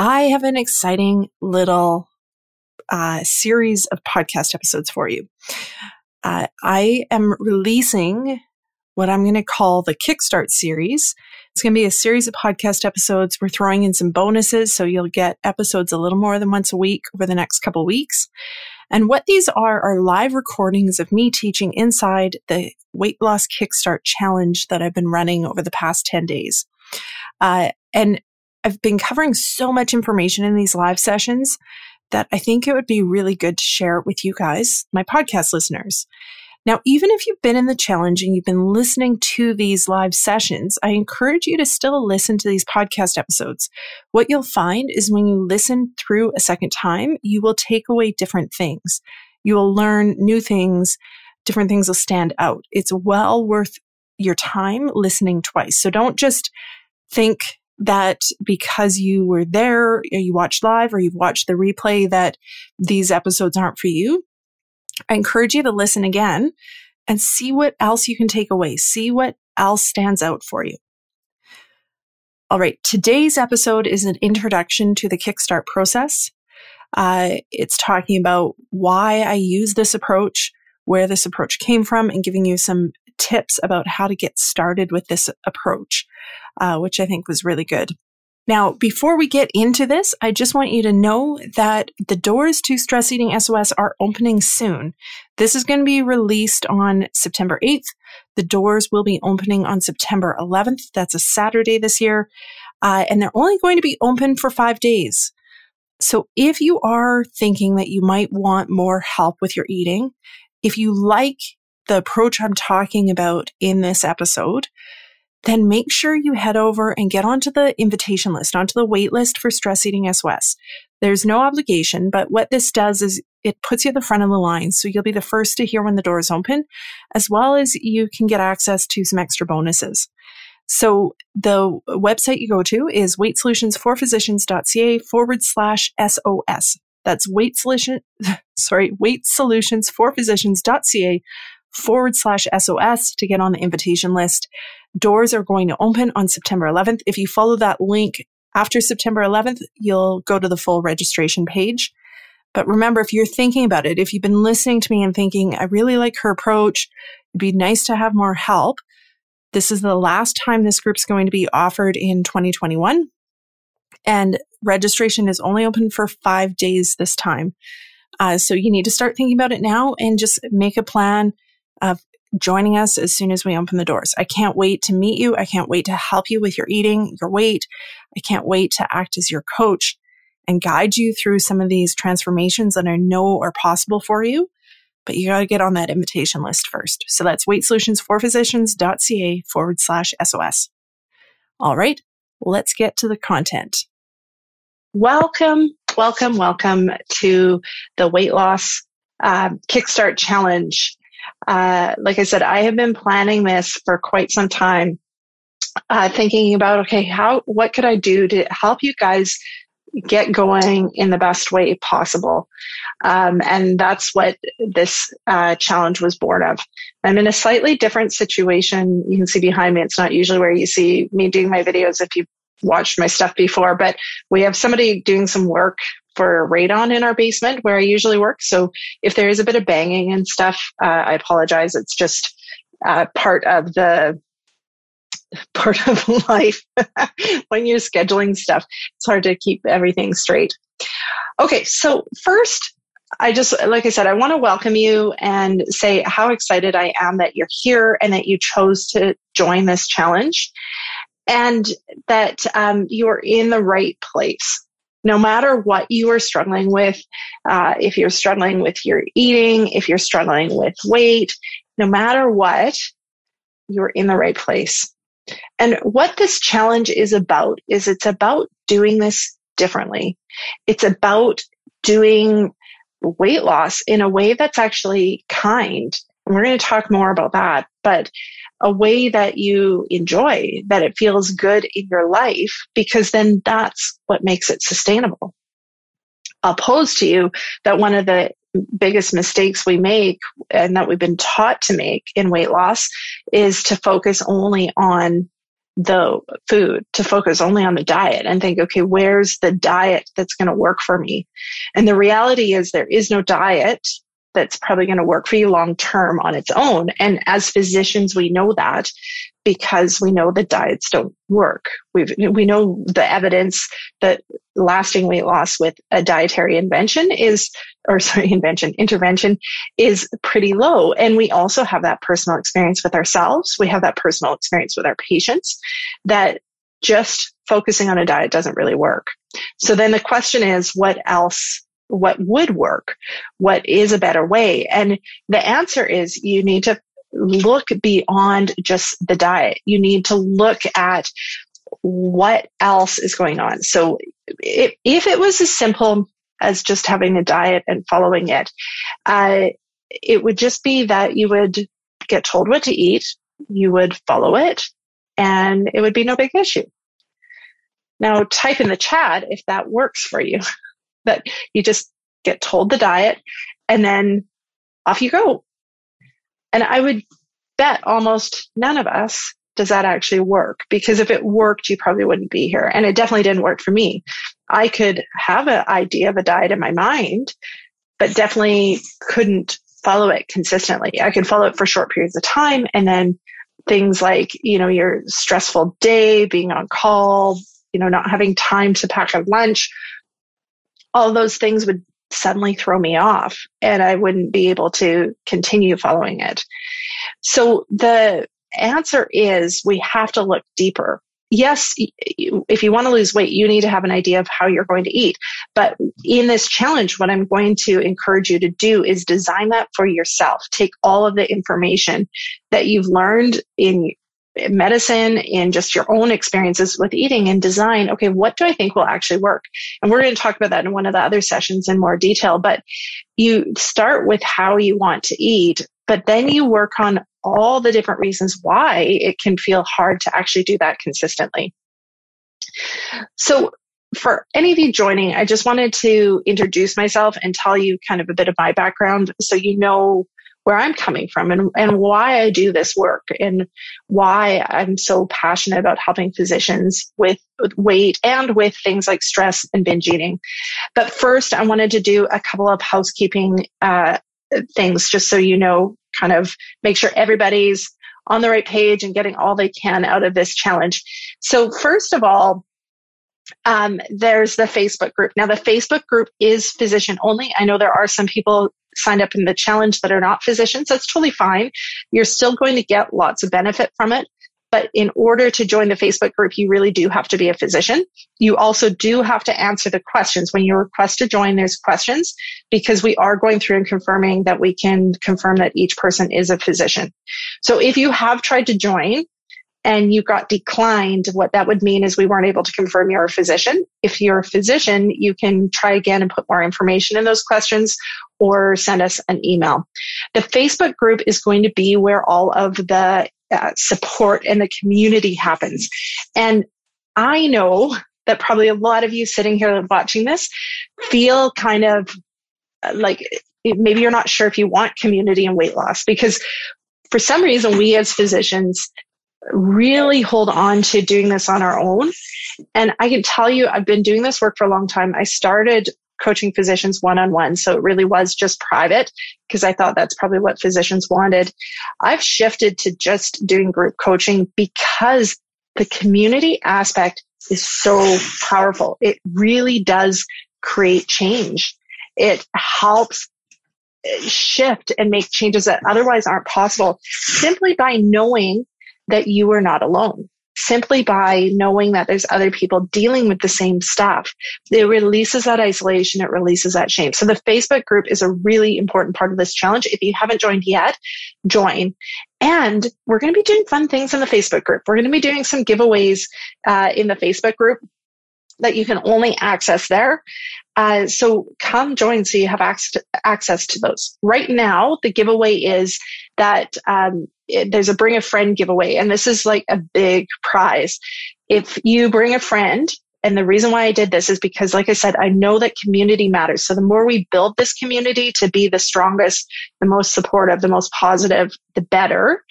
I have an exciting little uh, series of podcast episodes for you. Uh, I am releasing what I'm going to call the Kickstart series. It's going to be a series of podcast episodes. We're throwing in some bonuses, so you'll get episodes a little more than once a week over the next couple weeks. And what these are are live recordings of me teaching inside the weight loss kickstart challenge that I've been running over the past 10 days. Uh, and I've been covering so much information in these live sessions that I think it would be really good to share it with you guys, my podcast listeners. Now, even if you've been in the challenge and you've been listening to these live sessions, I encourage you to still listen to these podcast episodes. What you'll find is when you listen through a second time, you will take away different things. You will learn new things, different things will stand out. It's well worth your time listening twice. So don't just think that because you were there, you watched live, or you've watched the replay, that these episodes aren't for you. I encourage you to listen again and see what else you can take away. See what else stands out for you. All right, today's episode is an introduction to the Kickstart process. Uh, it's talking about why I use this approach, where this approach came from, and giving you some tips about how to get started with this approach, uh, which I think was really good. Now, before we get into this, I just want you to know that the doors to Stress Eating SOS are opening soon. This is going to be released on September 8th. The doors will be opening on September 11th. That's a Saturday this year. Uh, and they're only going to be open for five days. So if you are thinking that you might want more help with your eating, if you like the approach I'm talking about in this episode, then make sure you head over and get onto the invitation list, onto the wait list for Stress Eating SOS. There's no obligation, but what this does is it puts you at the front of the line. So you'll be the first to hear when the doors open, as well as you can get access to some extra bonuses. So the website you go to is weightsolutionsforphysicians.ca forward slash SOS. That's weight solution, sorry, weightssolutionsforphysicians.ca forward slash SOS to get on the invitation list. Doors are going to open on September 11th. If you follow that link after September 11th, you'll go to the full registration page. But remember, if you're thinking about it, if you've been listening to me and thinking, I really like her approach, it'd be nice to have more help. This is the last time this group's going to be offered in 2021. And registration is only open for five days this time. Uh, so you need to start thinking about it now and just make a plan of joining us as soon as we open the doors. I can't wait to meet you. I can't wait to help you with your eating, your weight. I can't wait to act as your coach and guide you through some of these transformations that I know are possible for you. But you got to get on that invitation list first. So that's weightsolutionsforphysicians.ca forward slash SOS. All right, let's get to the content. Welcome, welcome, welcome to the weight loss uh, Kickstart Challenge. Uh, like I said, I have been planning this for quite some time, uh, thinking about, okay, how, what could I do to help you guys get going in the best way possible? Um, and that's what this uh, challenge was born of. I'm in a slightly different situation. You can see behind me, it's not usually where you see me doing my videos if you've watched my stuff before, but we have somebody doing some work for radon in our basement where I usually work. So if there is a bit of banging and stuff, uh, I apologize. It's just uh, part of the part of life when you're scheduling stuff. It's hard to keep everything straight. Okay, so first, I just, like I said, I want to welcome you and say how excited I am that you're here and that you chose to join this challenge and that um, you're in the right place. No matter what you are struggling with, uh, if you're struggling with your eating, if you're struggling with weight, no matter what, you're in the right place. And what this challenge is about is it's about doing this differently. It's about doing weight loss in a way that's actually kind. And we're going to talk more about that, but a way that you enjoy, that it feels good in your life, because then that's what makes it sustainable. I'll to you that one of the biggest mistakes we make and that we've been taught to make in weight loss is to focus only on the food, to focus only on the diet and think, okay, where's the diet that's going to work for me? And the reality is there is no diet that's probably going to work for you long term on its own. And as physicians, we know that because we know that diets don't work. we we know the evidence that lasting weight loss with a dietary invention is, or sorry, invention, intervention is pretty low. And we also have that personal experience with ourselves. We have that personal experience with our patients that just focusing on a diet doesn't really work. So then the question is, what else what would work? What is a better way? And the answer is you need to look beyond just the diet. You need to look at what else is going on. So if, if it was as simple as just having a diet and following it, uh, it would just be that you would get told what to eat, you would follow it, and it would be no big issue. Now type in the chat if that works for you. that you just get told the diet and then off you go. And I would bet almost none of us does that actually work? Because if it worked, you probably wouldn't be here. And it definitely didn't work for me. I could have an idea of a diet in my mind, but definitely couldn't follow it consistently. I could follow it for short periods of time and then things like, you know, your stressful day, being on call, you know, not having time to pack a lunch, all those things would suddenly throw me off and I wouldn't be able to continue following it. So the answer is we have to look deeper. Yes, if you want to lose weight, you need to have an idea of how you're going to eat. But in this challenge, what I'm going to encourage you to do is design that for yourself. Take all of the information that you've learned in medicine and just your own experiences with eating and design, okay, what do I think will actually work? And we're going to talk about that in one of the other sessions in more detail, but you start with how you want to eat, but then you work on all the different reasons why it can feel hard to actually do that consistently. So for any of you joining, I just wanted to introduce myself and tell you kind of a bit of my background so you know where I'm coming from and, and why I do this work and why I'm so passionate about helping physicians with, with weight and with things like stress and binge eating. But first, I wanted to do a couple of housekeeping uh, things just so you know, kind of make sure everybody's on the right page and getting all they can out of this challenge. So first of all, um, there's the Facebook group. Now, the Facebook group is physician only. I know there are some people signed up in the challenge that are not physicians, that's totally fine. You're still going to get lots of benefit from it. But in order to join the Facebook group, you really do have to be a physician. You also do have to answer the questions. When you request to join, there's questions because we are going through and confirming that we can confirm that each person is a physician. So if you have tried to join and you got declined, what that would mean is we weren't able to confirm you're a physician. If you're a physician, you can try again and put more information in those questions or send us an email. The Facebook group is going to be where all of the uh, support and the community happens. And I know that probably a lot of you sitting here watching this feel kind of uh, like maybe you're not sure if you want community and weight loss because for some reason we as physicians really hold on to doing this on our own. And I can tell you, I've been doing this work for a long time. I started coaching physicians one on one. So it really was just private because I thought that's probably what physicians wanted. I've shifted to just doing group coaching because the community aspect is so powerful. It really does create change. it helps eh, shift and make changes that otherwise aren't possible simply by knowing that you are not alone simply by knowing that there's other people dealing with the same stuff. It releases that isolation. It releases that shame. So the Facebook group is a really important part of this challenge. If you haven't joined yet, join. And we're going to be doing fun things in the Facebook group. We're going to be doing some giveaways uh, in the Facebook group that you can only access there. Uh, so come join so you have access to, those. Right now, the giveaway is that um, it, there's a bring a friend giveaway, and this is like a big prize. If you bring a friend, and the reason why I did this is because, like I said, I know that community matters. So the more we build this community to be the strongest, the most supportive, the most positive, the better.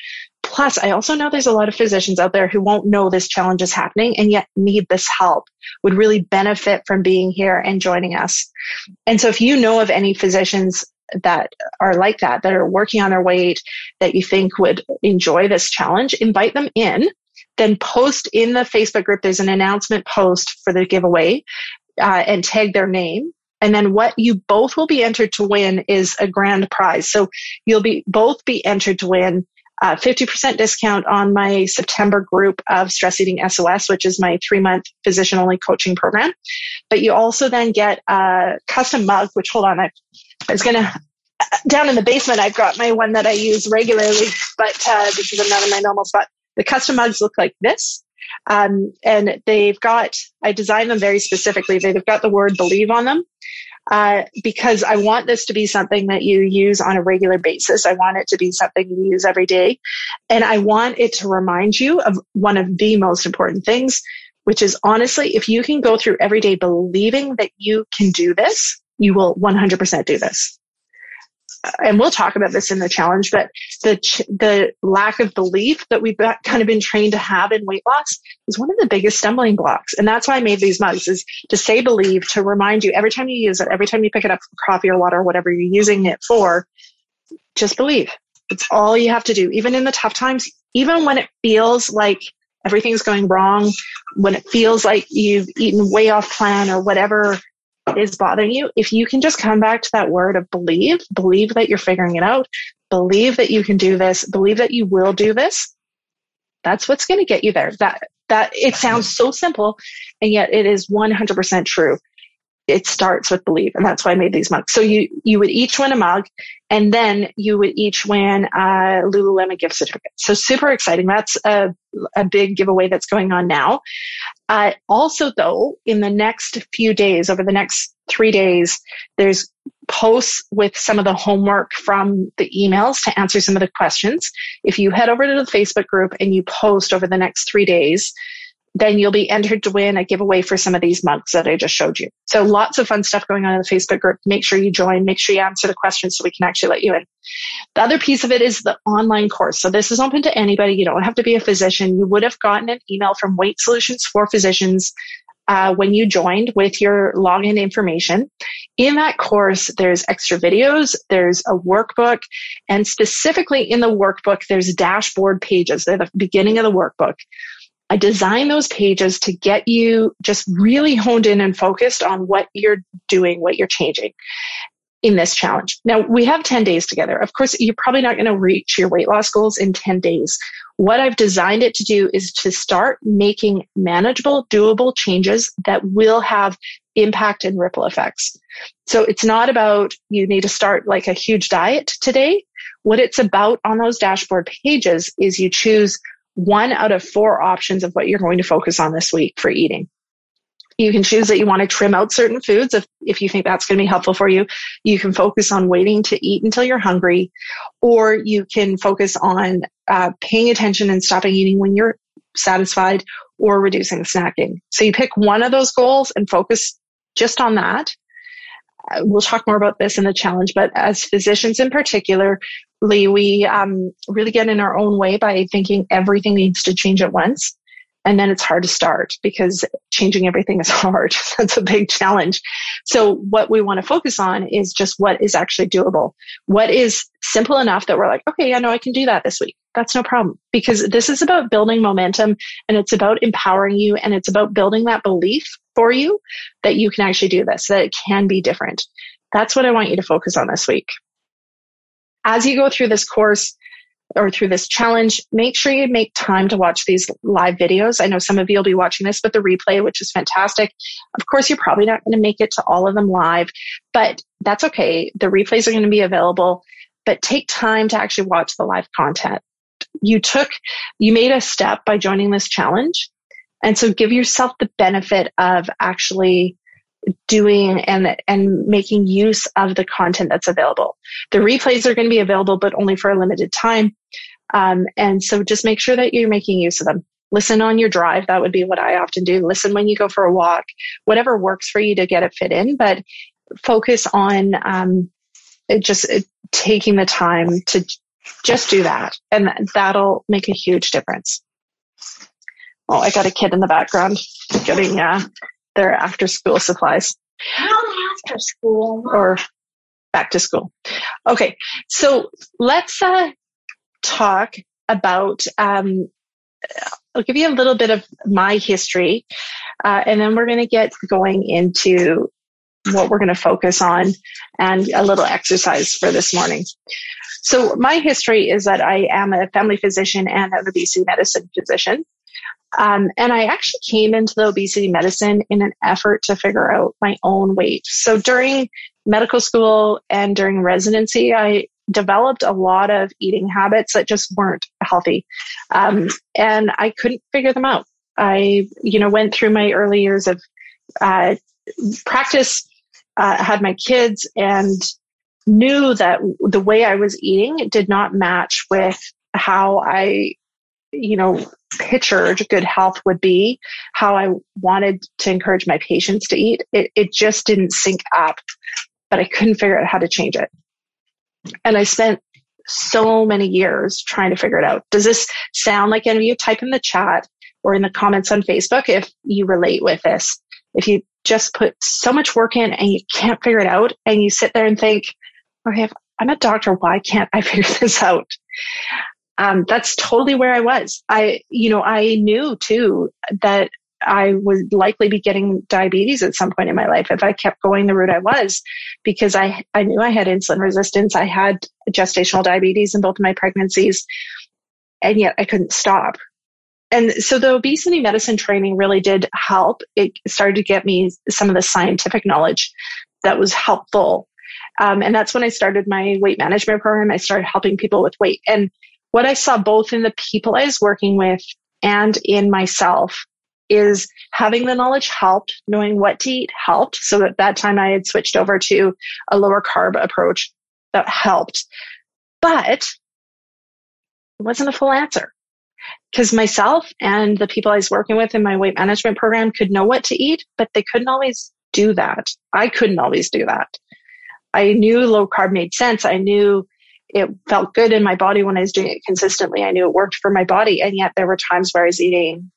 Plus, I also know there's a lot of physicians out there who won't know this challenge is happening and yet need this help, would really benefit from being here and joining us. And so if you know of any physicians that are like that, that are working on their weight, that you think would enjoy this challenge, invite them in. Then post in the Facebook group. There's an announcement post for the giveaway uh, and tag their name. And then what you both will be entered to win is a grand prize. So you'll be both be entered to win uh, 50% discount on my September group of Stress Eating SOS, which is my three month physician only coaching program. But you also then get a custom mug, which hold on, I was going to, down in the basement, I've got my one that I use regularly, but uh, because I'm not in my normal spot. The custom mugs look like this. Um, and they've got, I designed them very specifically. They've got the word believe on them uh, because I want this to be something that you use on a regular basis. I want it to be something you use every day. And I want it to remind you of one of the most important things, which is honestly, if you can go through every day believing that you can do this, you will 100% do this and we'll talk about this in the challenge, but the the lack of belief that we've kind of been trained to have in weight loss is one of the biggest stumbling blocks. And that's why I made these mugs is to say believe, to remind you every time you use it, every time you pick it up for coffee or water or whatever you're using it for, just believe. It's all you have to do, even in the tough times, even when it feels like everything's going wrong, when it feels like you've eaten way off plan or whatever is bothering you, if you can just come back to that word of believe, believe that you're figuring it out, believe that you can do this, believe that you will do this, that's what's going to get you there. That, that it sounds so simple and yet it is 100% true it starts with believe and that's why i made these mugs. So you you would each win a mug and then you would each win a lululemon gift certificate. So super exciting. That's a, a big giveaway that's going on now. Uh, also though in the next few days over the next three days there's posts with some of the homework from the emails to answer some of the questions. If you head over to the facebook group and you post over the next three days then you'll be entered to win a giveaway for some of these mugs that I just showed you. So lots of fun stuff going on in the Facebook group. Make sure you join. Make sure you answer the questions so we can actually let you in. The other piece of it is the online course. So this is open to anybody. You don't have to be a physician. You would have gotten an email from Weight Solutions for Physicians uh, when you joined with your login information. In that course, there's extra videos, there's a workbook, and specifically in the workbook, there's dashboard pages. They're the beginning of the workbook I design those pages to get you just really honed in and focused on what you're doing, what you're changing in this challenge. Now we have 10 days together. Of course, you're probably not going to reach your weight loss goals in 10 days. What I've designed it to do is to start making manageable, doable changes that will have impact and ripple effects. So it's not about you need to start like a huge diet today. What it's about on those dashboard pages is you choose one out of four options of what you're going to focus on this week for eating. You can choose that you want to trim out certain foods if, if you think that's going to be helpful for you. You can focus on waiting to eat until you're hungry, or you can focus on uh, paying attention and stopping eating when you're satisfied or reducing snacking. So you pick one of those goals and focus just on that. Uh, we'll talk more about this in the challenge, but as physicians in particular, we um, really get in our own way by thinking everything needs to change at once. And then it's hard to start because changing everything is hard. That's a big challenge. So what we want to focus on is just what is actually doable. What is simple enough that we're like, okay, I know I can do that this week. That's no problem because this is about building momentum and it's about empowering you and it's about building that belief for you that you can actually do this, that it can be different. That's what I want you to focus on this week. As you go through this course, or through this challenge, make sure you make time to watch these live videos. I know some of you will be watching this with the replay, which is fantastic. Of course, you're probably not going to make it to all of them live, but that's okay. The replays are going to be available, but take time to actually watch the live content. You took, you made a step by joining this challenge. And so give yourself the benefit of actually doing and and making use of the content that's available. The replays are going to be available, but only for a limited time. Um, and so just make sure that you're making use of them. Listen on your drive. That would be what I often do. Listen when you go for a walk, whatever works for you to get it fit in, but focus on um, just taking the time to just do that. And that'll make a huge difference. Oh, I got a kid in the background getting uh, their after school supplies. How after school? Or back to school. Okay, so let's uh, talk about. Um, I'll give you a little bit of my history, uh, and then we're going to get going into what we're going to focus on and a little exercise for this morning. So my history is that I am a family physician and an obesity medicine physician. Um, and I actually came into the obesity medicine in an effort to figure out my own weight. So during medical school and during residency, I developed a lot of eating habits that just weren't healthy. Um, and I couldn't figure them out. I, you know, went through my early years of uh, practice, uh, had my kids, and knew that the way I was eating did not match with how I you know, pictured good health would be, how I wanted to encourage my patients to eat. It, it just didn't sync up, but I couldn't figure out how to change it. And I spent so many years trying to figure it out. Does this sound like any of you? Type in the chat or in the comments on Facebook if you relate with this. If you just put so much work in and you can't figure it out and you sit there and think, okay, I'm a doctor, why can't I figure this out? Um, that's totally where I was. I, you know, I knew too that I would likely be getting diabetes at some point in my life if I kept going the route I was because I, I knew I had insulin resistance. I had gestational diabetes in both of my pregnancies and yet I couldn't stop. And so the obesity medicine training really did help. It started to get me some of the scientific knowledge that was helpful. Um, and that's when I started my weight management program. I started helping people with weight. And what I saw both in the people I was working with and in myself is having the knowledge helped, knowing what to eat helped. So at that time I had switched over to a lower carb approach that helped, but it wasn't a full answer because myself and the people I was working with in my weight management program could know what to eat, but they couldn't always do that. I couldn't always do that. I knew low carb made sense. I knew it felt good in my body when I was doing it consistently. I knew it worked for my body. And yet there were times where I was eating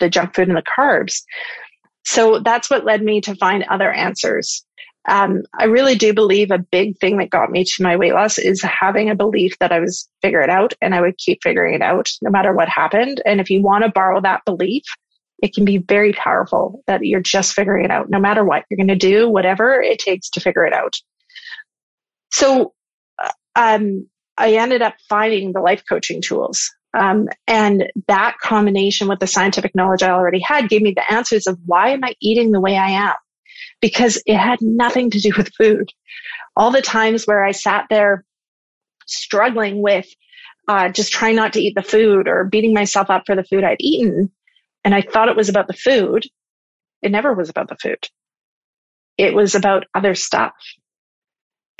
the junk food and the carbs. So that's what led me to find other answers. Um, I really do believe a big thing that got me to my weight loss is having a belief that I was figure it out and I would keep figuring it out no matter what happened. And if you want to borrow that belief, it can be very powerful that you're just figuring it out no matter what you're going to do, whatever it takes to figure it out. So um, I ended up finding the life coaching tools. Um, and that combination with the scientific knowledge I already had gave me the answers of why am I eating the way I am? Because it had nothing to do with food. All the times where I sat there struggling with uh, just trying not to eat the food or beating myself up for the food I'd eaten, and I thought it was about the food, it never was about the food. It was about other stuff.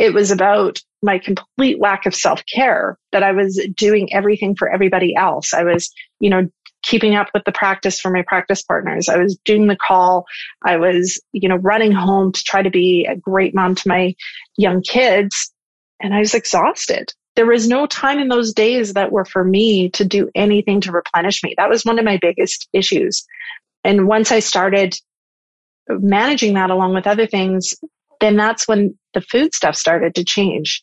It was about my complete lack of self care that I was doing everything for everybody else. I was, you know, keeping up with the practice for my practice partners. I was doing the call. I was, you know, running home to try to be a great mom to my young kids. And I was exhausted. There was no time in those days that were for me to do anything to replenish me. That was one of my biggest issues. And once I started managing that along with other things, then that's when the food stuff started to change.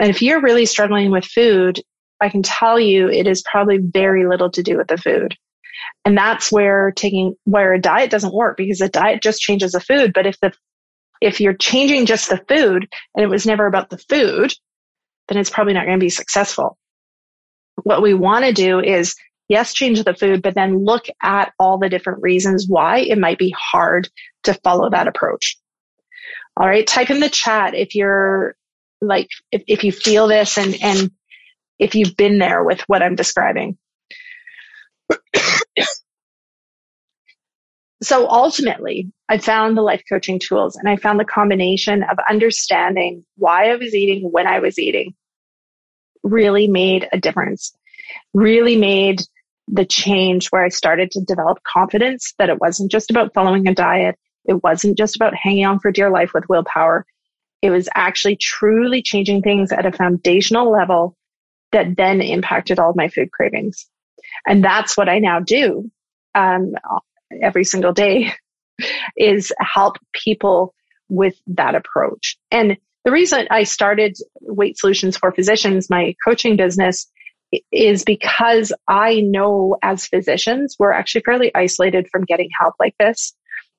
And if you're really struggling with food, I can tell you it is probably very little to do with the food. And that's where taking, where a diet doesn't work because a diet just changes the food. But if the If you're changing just the food and it was never about the food, then it's probably not going to be successful. What we want to do is, yes, change the food, but then look at all the different reasons why it might be hard to follow that approach. All right. Type in the chat if you're like, if, if you feel this and, and if you've been there with what I'm describing. so ultimately, I found the life coaching tools and I found the combination of understanding why I was eating when I was eating really made a difference, really made the change where I started to develop confidence that it wasn't just about following a diet. It wasn't just about hanging on for dear life with willpower. It was actually truly changing things at a foundational level that then impacted all my food cravings. And that's what I now do um, every single day is help people with that approach. And the reason I started Weight Solutions for Physicians, my coaching business, is because I know as physicians, we're actually fairly isolated from getting help like this.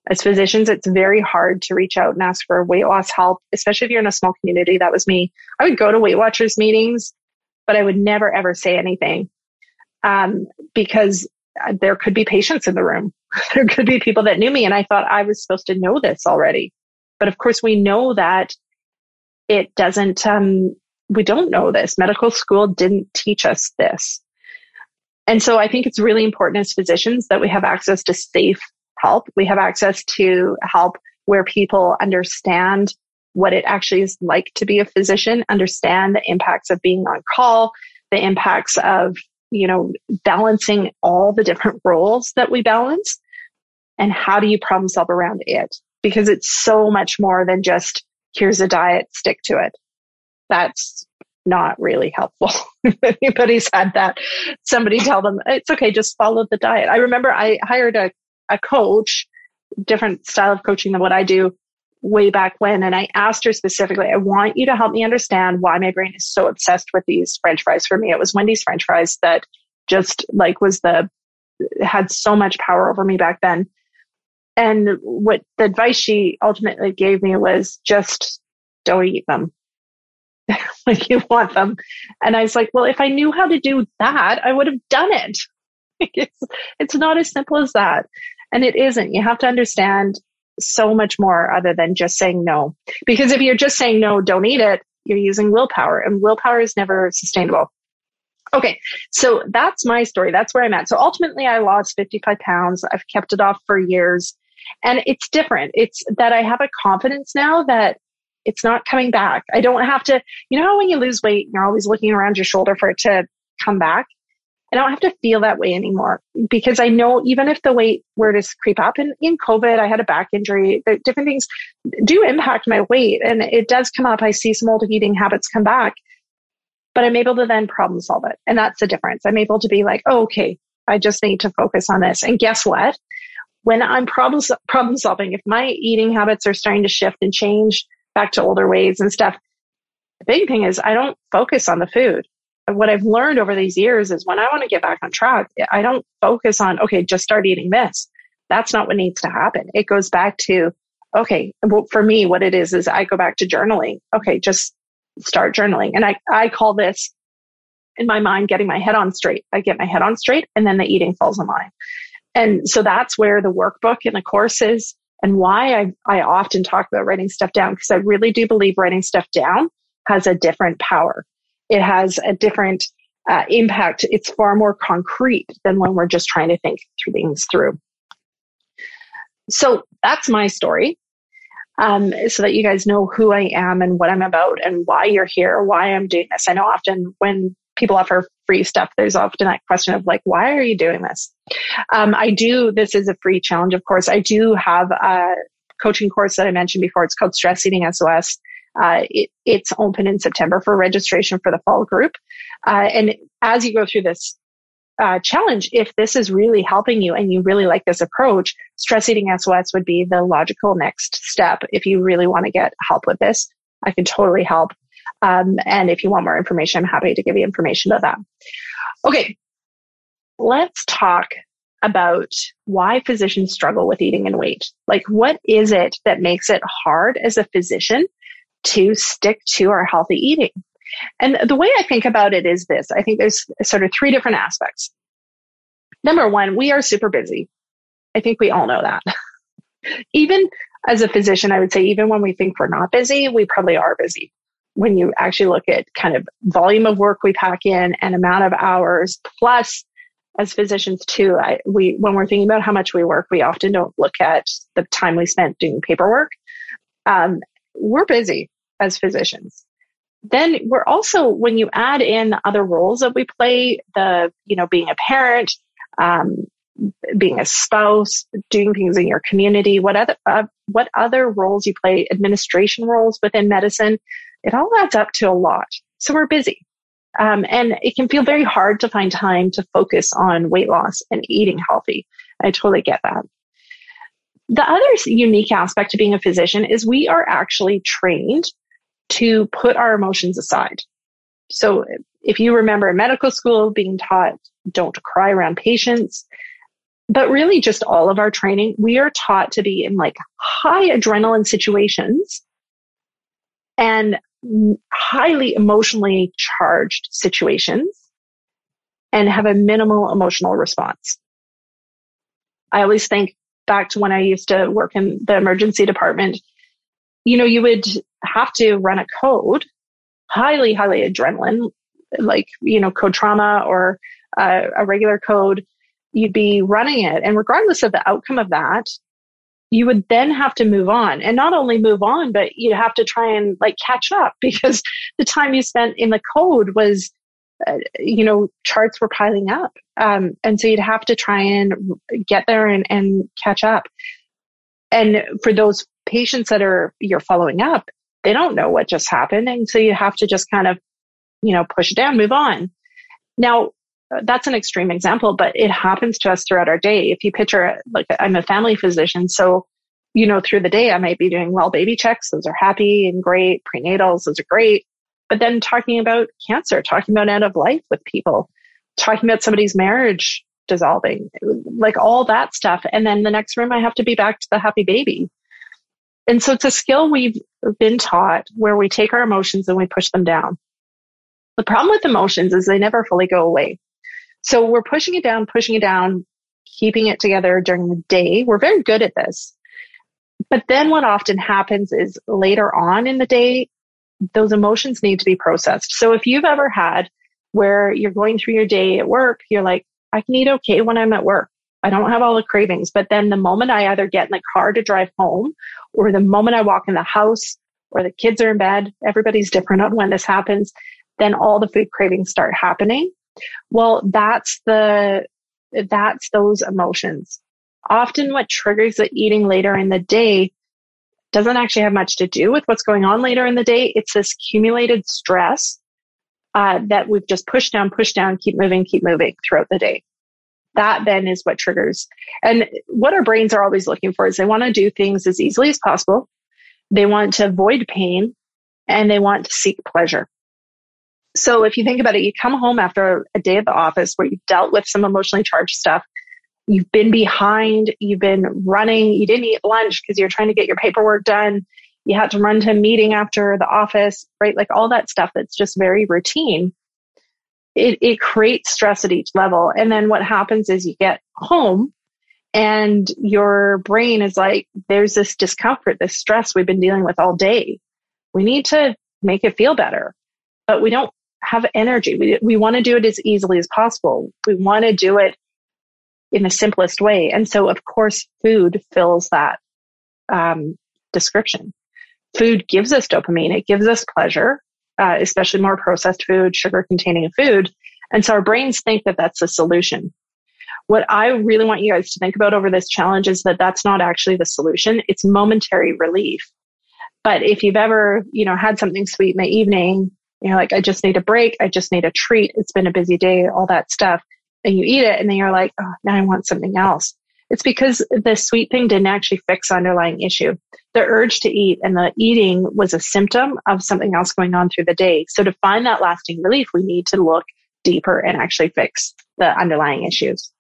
As physicians, it's very hard to reach out and ask for weight loss help, especially if you're in a small community. That was me. I would go to Weight Watchers meetings, but I would never ever say anything um, because there could be patients in the room. there could be people that knew me, and I thought I was supposed to know this already. But of course, we know that it doesn't. Um, we don't know this. Medical school didn't teach us this. And so I think it's really important as physicians that we have access to safe help. We have access to help where people understand what it actually is like to be a physician, understand the impacts of being on call, the impacts of, you know, balancing all the different roles that we balance and how do you problem solve around it? Because it's so much more than just here's a diet, stick to it. That's not really helpful. if anybody's had that, somebody tell them it's okay, just follow the diet. I remember I hired a, a coach, different style of coaching than what I do way back when. And I asked her specifically, I want you to help me understand why my brain is so obsessed with these French fries. For me, it was Wendy's French fries that just like was the, had so much power over me back then. And what the advice she ultimately gave me was just don't eat them. like you want them. And I was like, well, if I knew how to do that, I would have done it. it's, it's not as simple as that. And it isn't. You have to understand so much more other than just saying no. Because if you're just saying no, don't eat it, you're using willpower and willpower is never sustainable. Okay. So that's my story. That's where I'm at. So ultimately I lost 55 pounds. I've kept it off for years. And it's different. It's that I have a confidence now that it's not coming back. I don't have to, you know, when you lose weight, you're always looking around your shoulder for it to come back. I don't have to feel that way anymore because I know even if the weight were to creep up and in COVID, I had a back injury, different things do impact my weight and it does come up. I see some old eating habits come back, but I'm able to then problem solve it. And that's the difference. I'm able to be like, oh, okay, I just need to focus on this. And guess what? when I'm problem, problem solving, if my eating habits are starting to shift and change back to older ways and stuff, the big thing is I don't focus on the food. What I've learned over these years is when I want to get back on track, I don't focus on, okay, just start eating this. That's not what needs to happen. It goes back to, okay, well, for me, what it is, is I go back to journaling. Okay, just start journaling. And I, I call this in my mind getting my head on straight. I get my head on straight and then the eating falls in line. And so that's where the workbook and the courses and why I, I often talk about writing stuff down because I really do believe writing stuff down has a different power. It has a different uh, impact. It's far more concrete than when we're just trying to think things through. So that's my story. Um, so that you guys know who I am and what I'm about and why you're here, why I'm doing this. I know often when people offer free stuff, there's often that question of like, why are you doing this? Um, I do, this is a free challenge, of course. I do have a coaching course that I mentioned before. It's called Stress Eating SOS. Uh, it, it's open in September for registration for the fall group. Uh, and as you go through this uh, challenge, if this is really helping you and you really like this approach, Stress Eating SOS would be the logical next step if you really want to get help with this. I can totally help. Um, and if you want more information, I'm happy to give you information about that. Okay, let's talk about why physicians struggle with eating and weight. Like, what is it that makes it hard as a physician to stick to our healthy eating? And the way I think about it is this I think there's sort of three different aspects. Number one, we are super busy. I think we all know that. even as a physician, I would say, even when we think we're not busy, we probably are busy. When you actually look at kind of volume of work we pack in and amount of hours, plus as physicians too, I, we when we're thinking about how much we work, we often don't look at the time we spent doing paperwork. Um, we're busy as physicians. Then we're also when you add in other roles that we play, the you know being a parent, um, being a spouse, doing things in your community, what other uh, what other roles you play, administration roles within medicine, it all adds up to a lot. So we're busy. Um, and it can feel very hard to find time to focus on weight loss and eating healthy. I totally get that. The other unique aspect of being a physician is we are actually trained to put our emotions aside. So if you remember medical school being taught don't cry around patients, but really just all of our training, we are taught to be in like high adrenaline situations and highly emotionally charged situations and have a minimal emotional response. I always think back to when I used to work in the emergency department. You know, you would have to run a code, highly, highly adrenaline, like, you know, code trauma or uh, a regular code. You'd be running it. And regardless of the outcome of that, you would then have to move on and not only move on, but you'd have to try and like catch up because the time you spent in the code was, uh, you know, charts were piling up. Um, and so you'd have to try and get there and, and catch up. And for those patients that are, you're following up, they don't know what just happened. And so you have to just kind of, you know, push it down, move on. Now, uh, that's an extreme example, but it happens to us throughout our day. If you picture, like, I'm a family physician, so you know, through the day, I might be doing well baby checks. Those are happy and great. Prenatals, those are great. But then talking about cancer, talking about end of life with people, talking about somebody's marriage dissolving, like all that stuff. And then the next room, I have to be back to the happy baby. And so it's a skill we've been taught where we take our emotions and we push them down. The problem with emotions is they never fully go away. So we're pushing it down, pushing it down, keeping it together during the day. We're very good at this. But then what often happens is later on in the day, those emotions need to be processed. So if you've ever had where you're going through your day at work, you're like, I can eat okay when I'm at work. I don't have all the cravings. But then the moment I either get in the car to drive home or the moment I walk in the house or the kids are in bed, everybody's different on when this happens, then all the food cravings start happening. Well, that's the, that's those emotions. Often what triggers the eating later in the day doesn't actually have much to do with what's going on later in the day. It's this accumulated stress uh, that we've just pushed down, pushed down, keep moving, keep moving throughout the day. That then is what triggers. And what our brains are always looking for is they want to do things as easily as possible. They want to avoid pain and they want to seek pleasure. So if you think about it, you come home after a day at the office where you've dealt with some emotionally charged stuff. You've been behind, you've been running, you didn't eat lunch because you're trying to get your paperwork done. You had to run to a meeting after the office, right? Like all that stuff that's just very routine. It, it creates stress at each level. And then what happens is you get home and your brain is like, there's this discomfort, this stress we've been dealing with all day. We need to make it feel better, but we don't have energy. We, we want to do it as easily as possible. We want to do it in the simplest way. And so, of course, food fills that um, description. Food gives us dopamine. It gives us pleasure, uh, especially more processed food, sugar containing food. And so our brains think that that's the solution. What I really want you guys to think about over this challenge is that that's not actually the solution. It's momentary relief. But if you've ever, you know, had something sweet in the evening you're like, I just need a break. I just need a treat. It's been a busy day, all that stuff. And you eat it and then you're like, oh, now I want something else. It's because the sweet thing didn't actually fix underlying issue. The urge to eat and the eating was a symptom of something else going on through the day. So to find that lasting relief, we need to look deeper and actually fix the underlying issues.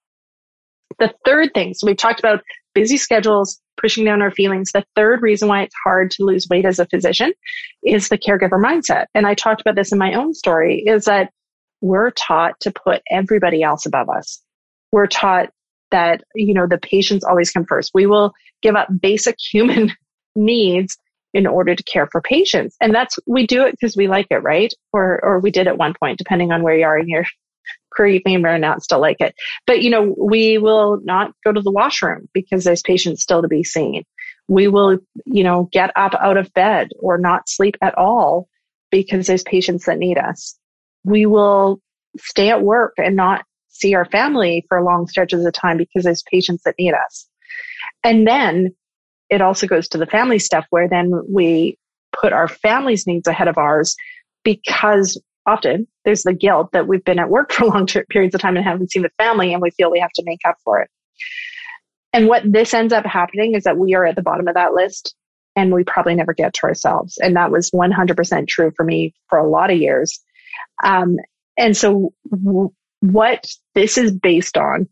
The third thing, so we've talked about busy schedules, pushing down our feelings. The third reason why it's hard to lose weight as a physician is the caregiver mindset. And I talked about this in my own story is that we're taught to put everybody else above us. We're taught that, you know, the patients always come first. We will give up basic human needs in order to care for patients. And that's, we do it because we like it, right? Or, or we did at one point, depending on where you are in your career, you may or not still like it. But, you know, we will not go to the washroom because there's patients still to be seen. We will, you know, get up out of bed or not sleep at all because there's patients that need us. We will stay at work and not see our family for long stretches of time because there's patients that need us. And then it also goes to the family stuff where then we put our family's needs ahead of ours because often there's the guilt that we've been at work for long periods of time and haven't seen the family and we feel we have to make up for it. And what this ends up happening is that we are at the bottom of that list and we probably never get to ourselves. And that was 100% true for me for a lot of years. Um, and so what this is based on,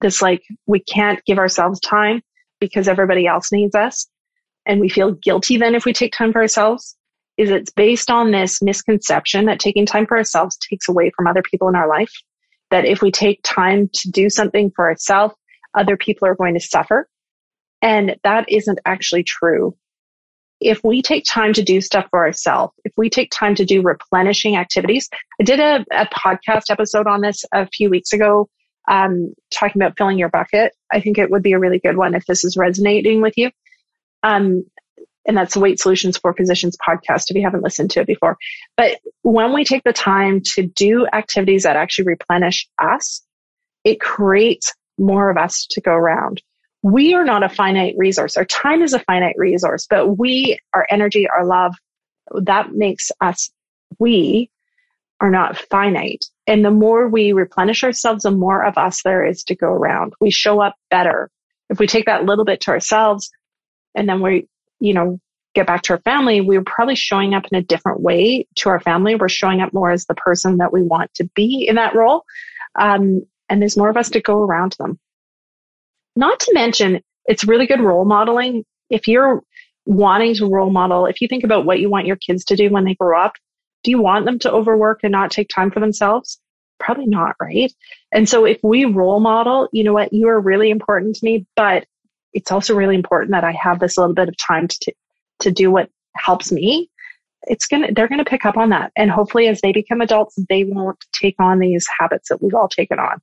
this like, we can't give ourselves time because everybody else needs us. And we feel guilty then if we take time for ourselves is it's based on this misconception that taking time for ourselves takes away from other people in our life. That if we take time to do something for ourselves, other people are going to suffer. And that isn't actually true. If we take time to do stuff for ourselves, if we take time to do replenishing activities, I did a, a podcast episode on this a few weeks ago, um, talking about filling your bucket. I think it would be a really good one if this is resonating with you. Um, and that's the Weight Solutions for Physicians podcast if you haven't listened to it before. But when we take the time to do activities that actually replenish us, it creates more of us to go around. We are not a finite resource. Our time is a finite resource, but we, our energy, our love, that makes us, we are not finite. And the more we replenish ourselves, the more of us there is to go around. We show up better. If we take that little bit to ourselves and then we you know, get back to our family, we are probably showing up in a different way to our family. We're showing up more as the person that we want to be in that role. Um, and there's more of us to go around them. Not to mention, it's really good role modeling. If you're wanting to role model, if you think about what you want your kids to do when they grow up, do you want them to overwork and not take time for themselves? Probably not, right? And so if we role model, you know what, you are really important to me, but it's also really important that I have this little bit of time to, to do what helps me. It's to, they're to pick up on that. And hopefully as they become adults, they won't take on these habits that we've all taken on.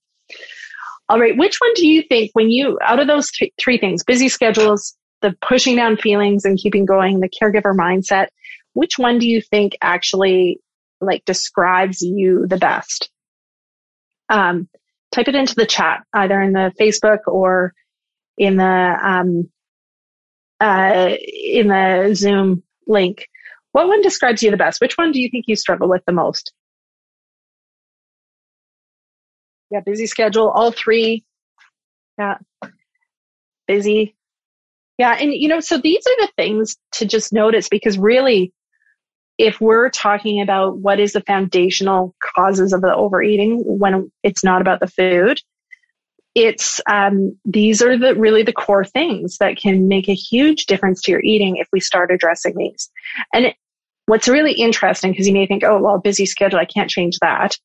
All right. Which one do you think when you, out of those th- three things, busy schedules, the pushing down feelings and keeping going, the caregiver mindset, which one do you think actually like describes you the best? Um, type it into the chat, either in the Facebook or in the um, uh, in the Zoom link. What one describes you the best? Which one do you think you struggle with the most? Yeah, busy schedule, all three. Yeah, busy. Yeah, and you know, so these are the things to just notice because really, if we're talking about what is the foundational causes of the overeating when it's not about the food, it's um, these are the really the core things that can make a huge difference to your eating if we start addressing these. And it, what's really interesting because you may think, oh, well, busy schedule, I can't change that.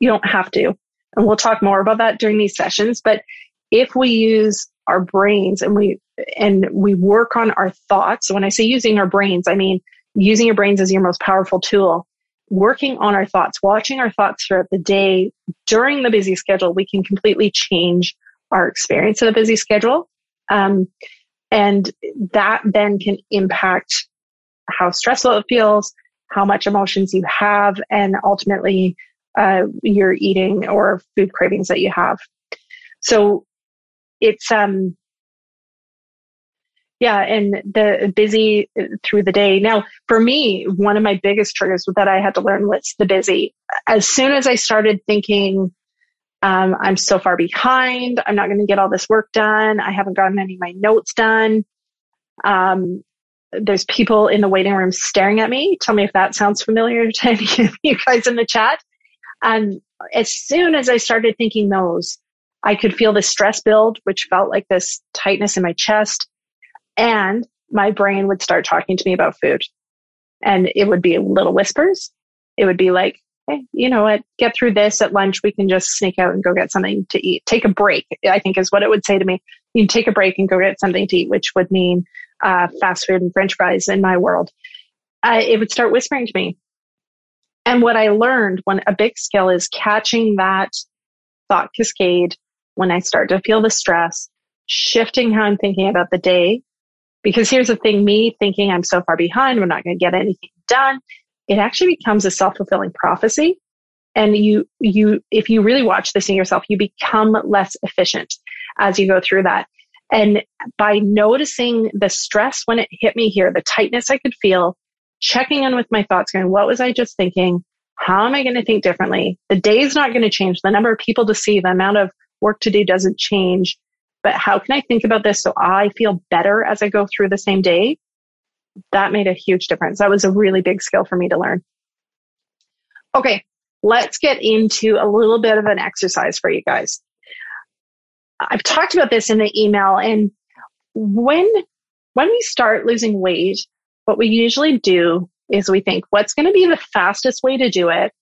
You don't have to, and we'll talk more about that during these sessions. But if we use our brains and we and we work on our thoughts, when I say using our brains, I mean using your brains as your most powerful tool working on our thoughts, watching our thoughts throughout the day during the busy schedule, we can completely change our experience of the busy schedule. Um, and that then can impact how stressful it feels, how much emotions you have, and ultimately uh, your eating or food cravings that you have. So it's um yeah, and the busy through the day. Now, for me, one of my biggest triggers that I had to learn was the busy. As soon as I started thinking, um, I'm so far behind, I'm not going to get all this work done, I haven't gotten any of my notes done. Um, there's people in the waiting room staring at me. Tell me if that sounds familiar to any of you guys in the chat. And as soon as I started thinking those, I could feel the stress build, which felt like this tightness in my chest. And my brain would start talking to me about food. And it would be little whispers. It would be like, hey, you know what? Get through this at lunch. We can just sneak out and go get something to eat. Take a break, I think is what it would say to me. You take a break and go get something to eat, which would mean uh, fast food and french fries in my world. Uh, it would start whispering to me. And what I learned when a big skill is catching that thought cascade when I start to feel the stress, shifting how I'm thinking about the day. Because here's the thing, me thinking I'm so far behind, we're not going to get anything done. It actually becomes a self-fulfilling prophecy. And you, you, if you really watch this in yourself, you become less efficient as you go through that. And by noticing the stress when it hit me here, the tightness I could feel, checking in with my thoughts, going, what was I just thinking? How am I going to think differently? The day is not going to change. The number of people to see, the amount of work to do doesn't change. But how can I think about this so I feel better as I go through the same day? That made a huge difference. That was a really big skill for me to learn. Okay, let's get into a little bit of an exercise for you guys. I've talked about this in the email and when when we start losing weight, what we usually do is we think, what's going to be the fastest way to do it?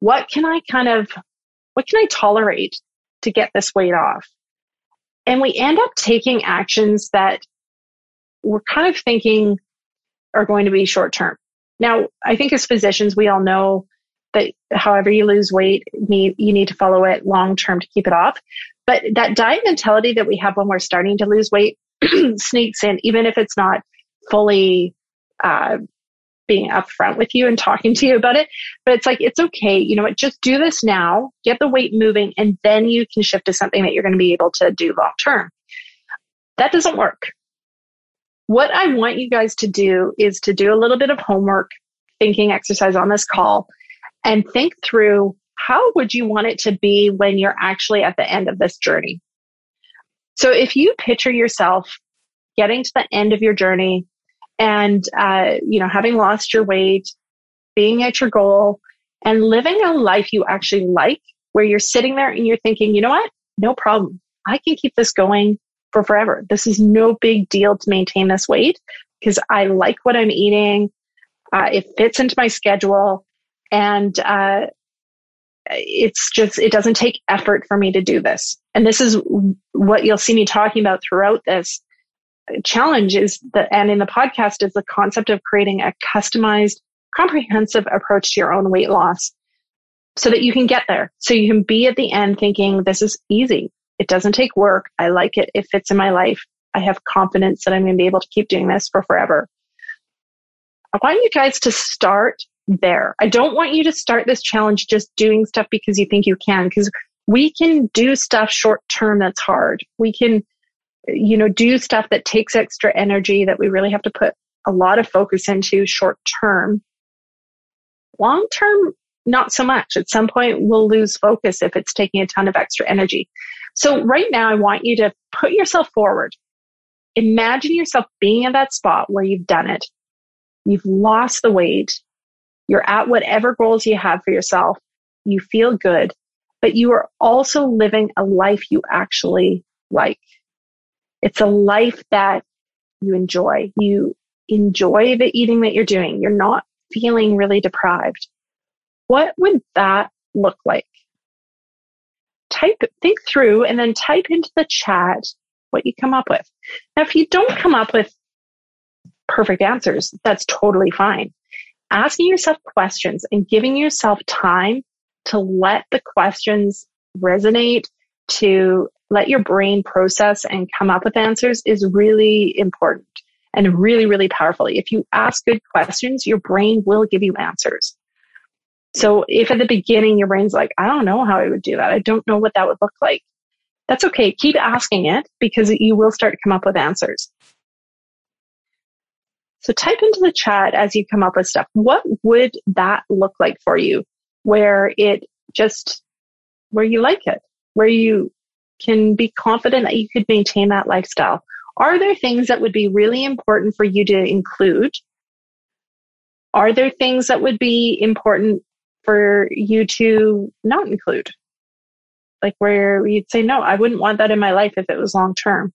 What can I kind of, what can I tolerate to get this weight off? And we end up taking actions that we're kind of thinking are going to be short term. Now, I think as physicians, we all know that however you lose weight, you need to follow it long term to keep it off. But that diet mentality that we have when we're starting to lose weight sneaks in, even if it's not fully uh, being upfront with you and talking to you about it. But it's like, it's okay. You know what? Just do this now, get the weight moving, and then you can shift to something that you're going to be able to do long term. That doesn't work. What I want you guys to do is to do a little bit of homework, thinking exercise on this call, and think through how would you want it to be when you're actually at the end of this journey? So if you picture yourself getting to the end of your journey, and uh, you know having lost your weight being at your goal and living a life you actually like where you're sitting there and you're thinking you know what? No problem. I can keep this going for forever. This is no big deal to maintain this weight because i like what i'm eating. Uh, it fits into my schedule. And uh, it's just it doesn't take effort for me to do this. And this is what you'll see me talking about throughout this challenge is that, and in the podcast is the concept of creating a customized, comprehensive approach to your own weight loss so that you can get there. So you can be at the end thinking, this is easy. It doesn't take work. I like it. It fits in my life. I have confidence that I'm going to be able to keep doing this for forever. I want you guys to start there. I don't want you to start this challenge just doing stuff because you think you can, because we can do stuff short term that's hard. We can you know, do stuff that takes extra energy that we really have to put a lot of focus into short term. Long term, not so much. At some point, we'll lose focus if it's taking a ton of extra energy. So right now, I want you to put yourself forward. Imagine yourself being in that spot where you've done it. You've lost the weight. You're at whatever goals you have for yourself. You feel good, but you are also living a life you actually like. It's a life that you enjoy. You enjoy the eating that you're doing. You're not feeling really deprived. What would that look like? Type, think through and then type into the chat what you come up with. Now, if you don't come up with perfect answers, that's totally fine. Asking yourself questions and giving yourself time to let the questions resonate, to let your brain process and come up with answers is really important and really, really powerful. If you ask good questions, your brain will give you answers. So if at the beginning your brain's like, I don't know how I would do that. I don't know what that would look like. That's okay. Keep asking it because you will start to come up with answers. So type into the chat as you come up with stuff. What would that look like for you where it just, where you like it, where you can be confident that you could maintain that lifestyle. Are there things that would be really important for you to include? Are there things that would be important for you to not include? like where you'd say, no, I wouldn't want that in my life if it was long term.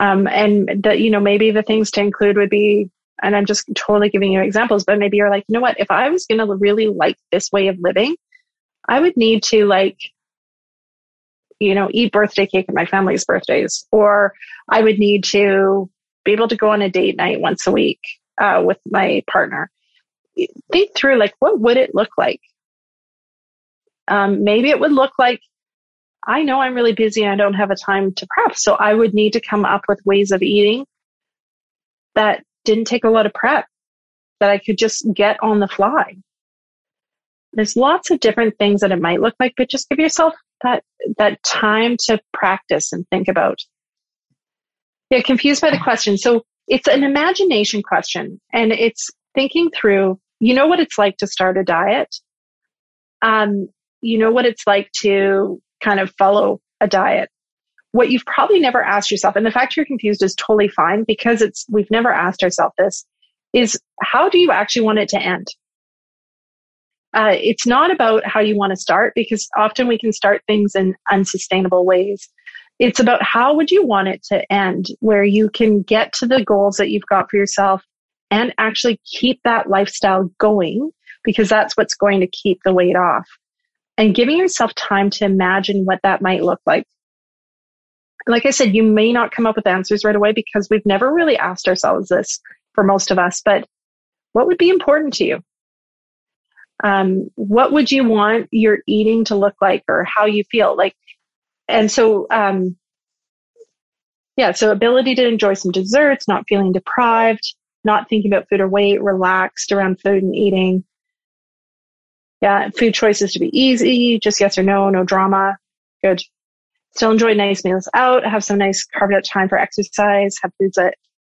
Um, and that, you know, maybe the things to include would be, and I'm just totally giving you examples, but maybe you're like, you know what, if I was going to really like this way of living, I would need to like, you know, eat birthday cake at my family's birthdays, or I would need to be able to go on a date night once a week uh, with my partner. Think through like, what would it look like? Um, maybe it would look like I know I'm really busy and I don't have a time to prep. So I would need to come up with ways of eating that didn't take a lot of prep, that I could just get on the fly. There's lots of different things that it might look like, but just give yourself that, that time to practice and think about. Yeah, confused by the question. So it's an imagination question and it's thinking through, you know what it's like to start a diet. Um, you know what it's like to kind of follow a diet. What you've probably never asked yourself, and the fact you're confused is totally fine because it's, we've never asked ourselves this, is how do you actually want it to end? Uh, it's not about how you want to start because often we can start things in unsustainable ways. It's about how would you want it to end where you can get to the goals that you've got for yourself and actually keep that lifestyle going because that's what's going to keep the weight off and giving yourself time to imagine what that might look like. Like I said, you may not come up with answers right away because we've never really asked ourselves this for most of us, but what would be important to you? Um, what would you want your eating to look like or how you feel like? And so, um, yeah, so ability to enjoy some desserts, not feeling deprived, not thinking about food or weight, relaxed around food and eating, yeah, food choices to be easy, just yes or no, no drama. Good. Still enjoy nice meals out, have some nice carved out time for exercise, have foods that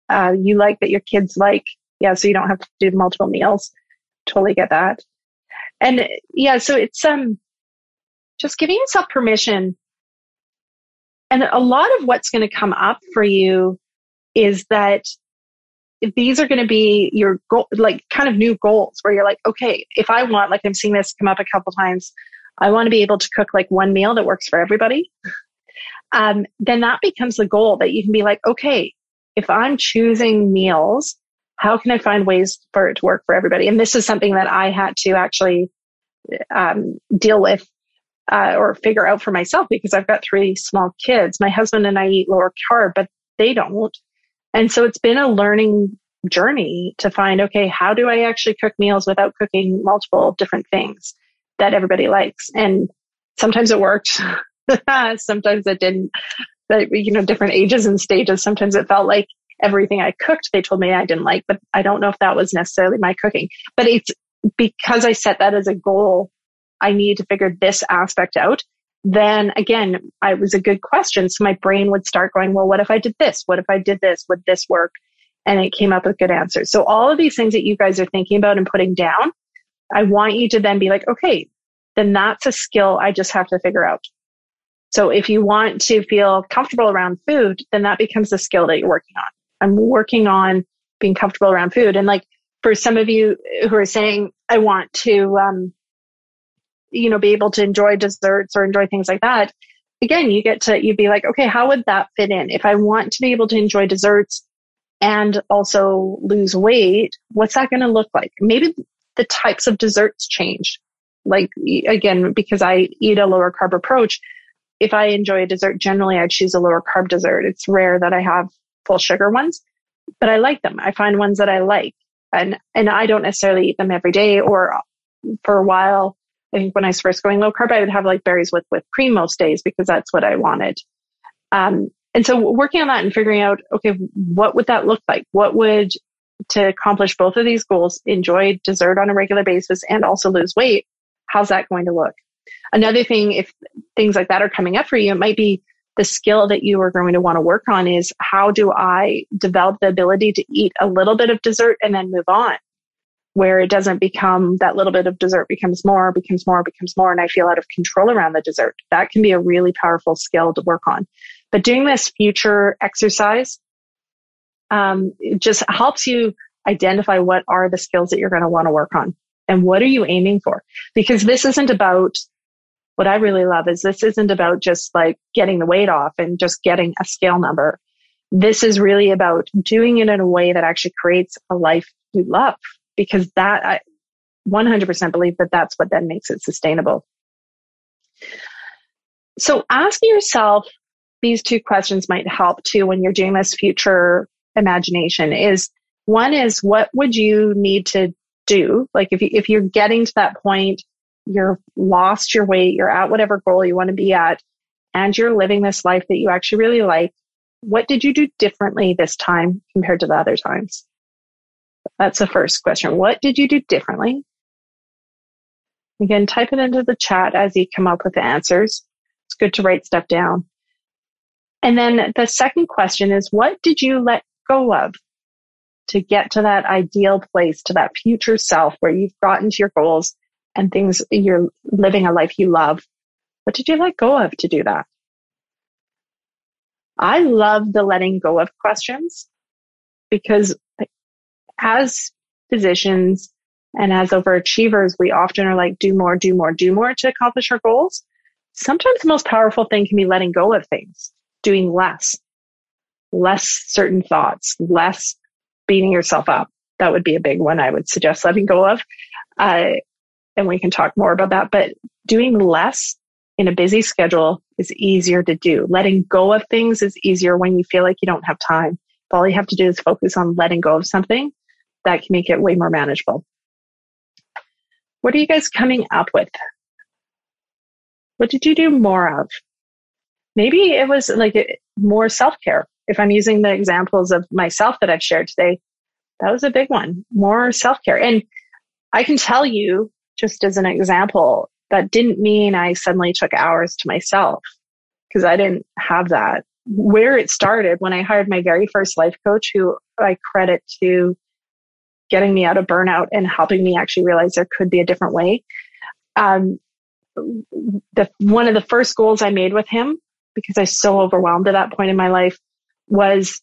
uh, you like that your kids like. Yeah, so you don't have to do multiple meals. Totally get that. And yeah, so it's um just giving yourself permission. And a lot of what's going to come up for you is that these are going to be your goal, like kind of new goals where you're like, okay, if I want, like I'm seeing this come up a couple times, I want to be able to cook like one meal that works for everybody. Um, then that becomes the goal that you can be like, okay, if I'm choosing meals, how can I find ways for it to work for everybody? And this is something that I had to actually um, deal with uh, or figure out for myself because I've got three small kids. My husband and I eat lower carb, but they don't. And so it's been a learning journey to find, okay, how do I actually cook meals without cooking multiple different things that everybody likes? And sometimes it worked. sometimes it didn't. But, you know, different ages and stages. Sometimes it felt like everything I cooked, they told me I didn't like, but I don't know if that was necessarily my cooking. But it's because I set that as a goal. I need to figure this aspect out then again, I was a good question. So my brain would start going, well, what if I did this? What if I did this? Would this work? And it came up with good answers. So all of these things that you guys are thinking about and putting down, I want you to then be like, okay, then that's a skill I just have to figure out. So if you want to feel comfortable around food, then that becomes a skill that you're working on. I'm working on being comfortable around food. And like for some of you who are saying, I want to, um, you know, be able to enjoy desserts or enjoy things like that, again, you get to, you'd be like, okay, how would that fit in? If I want to be able to enjoy desserts and also lose weight, what's that going to look like? Maybe the types of desserts change. Like, again, because I eat a lower carb approach, if I enjoy a dessert, generally I choose a lower carb dessert. It's rare that I have full sugar ones, but I like them. I find ones that I like and, and I don't necessarily eat them every day or for a while I think when I was first going low carb, I would have like berries with whipped cream most days because that's what I wanted. Um, and so working on that and figuring out, okay, what would that look like? What would to accomplish both of these goals, enjoy dessert on a regular basis and also lose weight? How's that going to look? Another thing, if things like that are coming up for you, it might be the skill that you are going to want to work on is how do I develop the ability to eat a little bit of dessert and then move on? where it doesn't become that little bit of dessert becomes more, becomes more, becomes more, and I feel out of control around the dessert. That can be a really powerful skill to work on. But doing this future exercise um, just helps you identify what are the skills that you're going to want to work on and what are you aiming for? Because this isn't about what I really love is this isn't about just like getting the weight off and just getting a scale number. This is really about doing it in a way that actually creates a life you love because that I 100% believe that that's what then makes it sustainable. So ask yourself these two questions might help too when you're doing this future imagination is one is what would you need to do? Like if you, if you're getting to that point, you're lost your weight, you're at whatever goal you want to be at, and you're living this life that you actually really like. What did you do differently this time compared to the other times? That's the first question. What did you do differently? Again, type it into the chat as you come up with the answers. It's good to write stuff down. And then the second question is, what did you let go of to get to that ideal place, to that future self where you've gotten to your goals and things, you're living a life you love? What did you let go of to do that? I love the letting go of questions because as physicians and as overachievers, we often are like, do more, do more, do more to accomplish our goals. Sometimes the most powerful thing can be letting go of things doing less, less certain thoughts, less beating yourself up. That would be a big one I would suggest letting go of. Uh, and we can talk more about that, but doing less in a busy schedule is easier to do. Letting go of things is easier when you feel like you don't have time. If all you have to do is focus on letting go of something, that can make it way more manageable. What are you guys coming up with? What did you do more of? maybe it was like more self care. If I'm using the examples of myself that I've shared today, that was a big one, more self care. And I can tell you, just as an example, that didn't mean I suddenly took hours to myself because I didn't have that. Where it started when I hired my very first life coach, who I credit to getting me out of burnout and helping me actually realize there could be a different way. Um, the one of the first goals I made with him because I was so overwhelmed at that point in my life was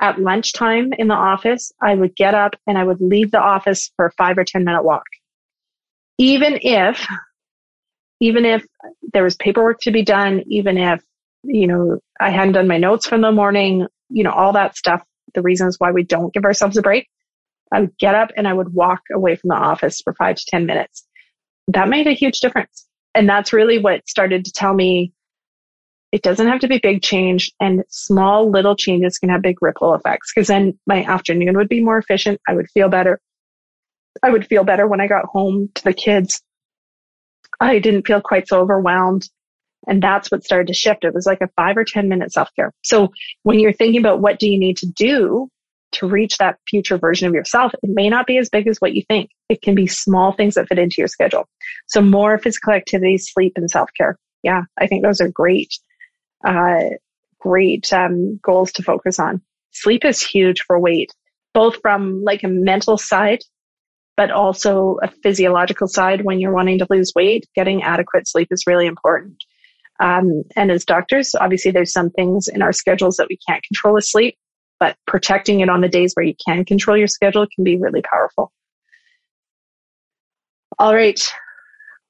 at lunchtime in the office, I would get up and I would leave the office for a five or 10 minute walk. Even if, even if there was paperwork to be done, even if, you know, I hadn't done my notes from the morning, you know, all that stuff, the reasons why we don't give ourselves a break, I would get up and I would walk away from the office for five to 10 minutes. That made a huge difference. And that's really what started to tell me it doesn't have to be big change and small little changes can have big ripple effects because then my afternoon would be more efficient. I would feel better. I would feel better when I got home to the kids. I didn't feel quite so overwhelmed. And that's what started to shift. It was like a five or 10 minute self care. So when you're thinking about what do you need to do to reach that future version of yourself, it may not be as big as what you think. It can be small things that fit into your schedule. So more physical activity, sleep and self care. Yeah, I think those are great uh, great um, goals to focus on. Sleep is huge for weight, both from like a mental side, but also a physiological side. When you're wanting to lose weight, getting adequate sleep is really important. Um, and as doctors, obviously there's some things in our schedules that we can't control with sleep, but protecting it on the days where you can control your schedule can be really powerful. All right.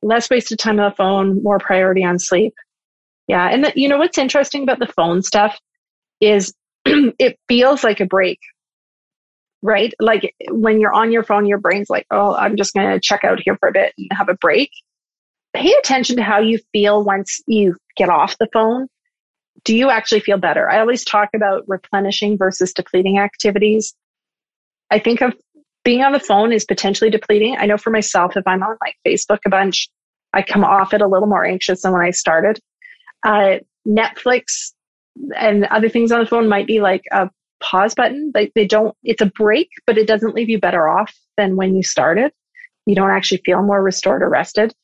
Less wasted time on the phone, more priority on sleep. Yeah. And the, you know what's interesting about the phone stuff is it feels like a break, right? Like when you're on your phone, your brain's like, oh, I'm just going to check out here for a bit and have a break. Pay attention to how you feel once you get off the phone. Do you actually feel better? I always talk about replenishing versus depleting activities. I think of being on the phone is potentially depleting. I know for myself, if I'm on like Facebook a bunch, I come off it a little more anxious than when I started. Uh, Netflix and other things on the phone might be like a pause button. Like they don't, it's a break, but it doesn't leave you better off than when you started. You don't actually feel more restored or rested.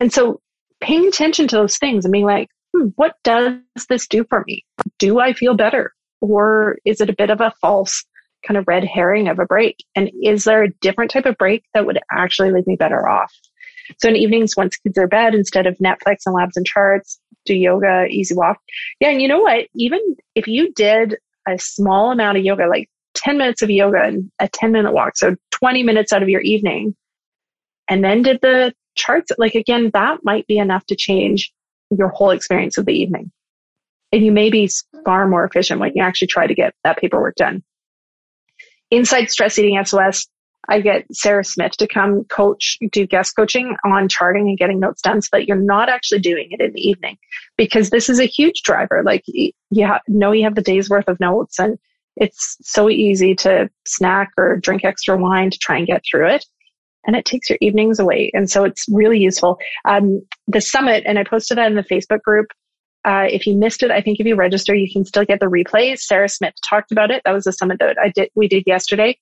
And so paying attention to those things and being like, hmm, what does this do for me? Do I feel better? Or is it a bit of a false kind of red herring of a break? And is there a different type of break that would actually leave me better off? So in evenings, once kids are bed, instead of Netflix and labs and charts, do yoga, easy walk. Yeah. And you know what? Even if you did a small amount of yoga, like 10 minutes of yoga and a 10 minute walk, so 20 minutes out of your evening, and then did the charts, like again, that might be enough to change your whole experience of the evening. And you may be far more efficient when you actually try to get that paperwork done. Inside Stress Eating SOS, I get Sarah Smith to come coach, do guest coaching on charting and getting notes done so that you're not actually doing it in the evening because this is a huge driver. Like you know, you have the day's worth of notes and it's so easy to snack or drink extra wine to try and get through it. And it takes your evenings away. And so it's really useful. Um, the summit, and I posted that in the Facebook group. Uh, if you missed it, I think if you register, you can still get the replays. Sarah Smith talked about it. That was the summit that I did, we did yesterday.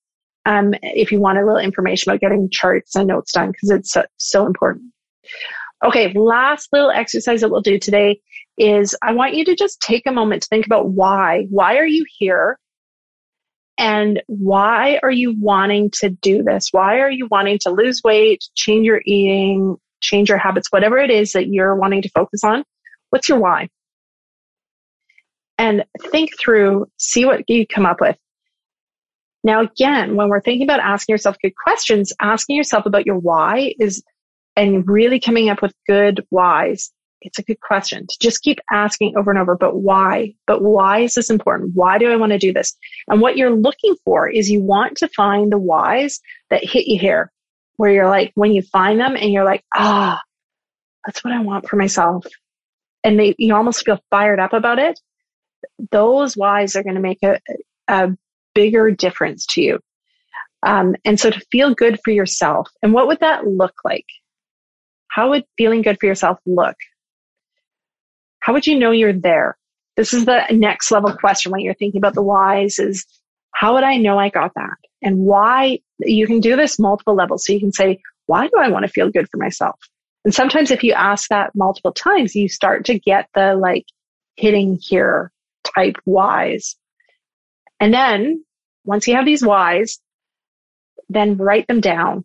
Um, if you want a little information about getting charts and notes done, because it's so, so important. Okay, last little exercise that we'll do today is I want you to just take a moment to think about why. Why are you here? And why are you wanting to do this? Why are you wanting to lose weight, change your eating, change your habits, whatever it is that you're wanting to focus on? What's your why? And think through, see what you come up with. Now, again, when we're thinking about asking yourself good questions, asking yourself about your why is, and really coming up with good whys it's a good question to just keep asking over and over, but why? But why is this important? Why do I want to do this? And what you're looking for is you want to find the whys that hit you here, where you're like, when you find them and you're like, ah, that's what I want for myself. And they, you almost feel fired up about it. Those whys are going to make a, a bigger difference to you. Um, and so to feel good for yourself, and what would that look like? How would feeling good for yourself look? How would you know you're there? This is the next level question when you're thinking about the whys is how would I know I got that? And why you can do this multiple levels. So you can say, why do I want to feel good for myself? And sometimes if you ask that multiple times, you start to get the like hitting here type whys. And then once you have these whys, then write them down.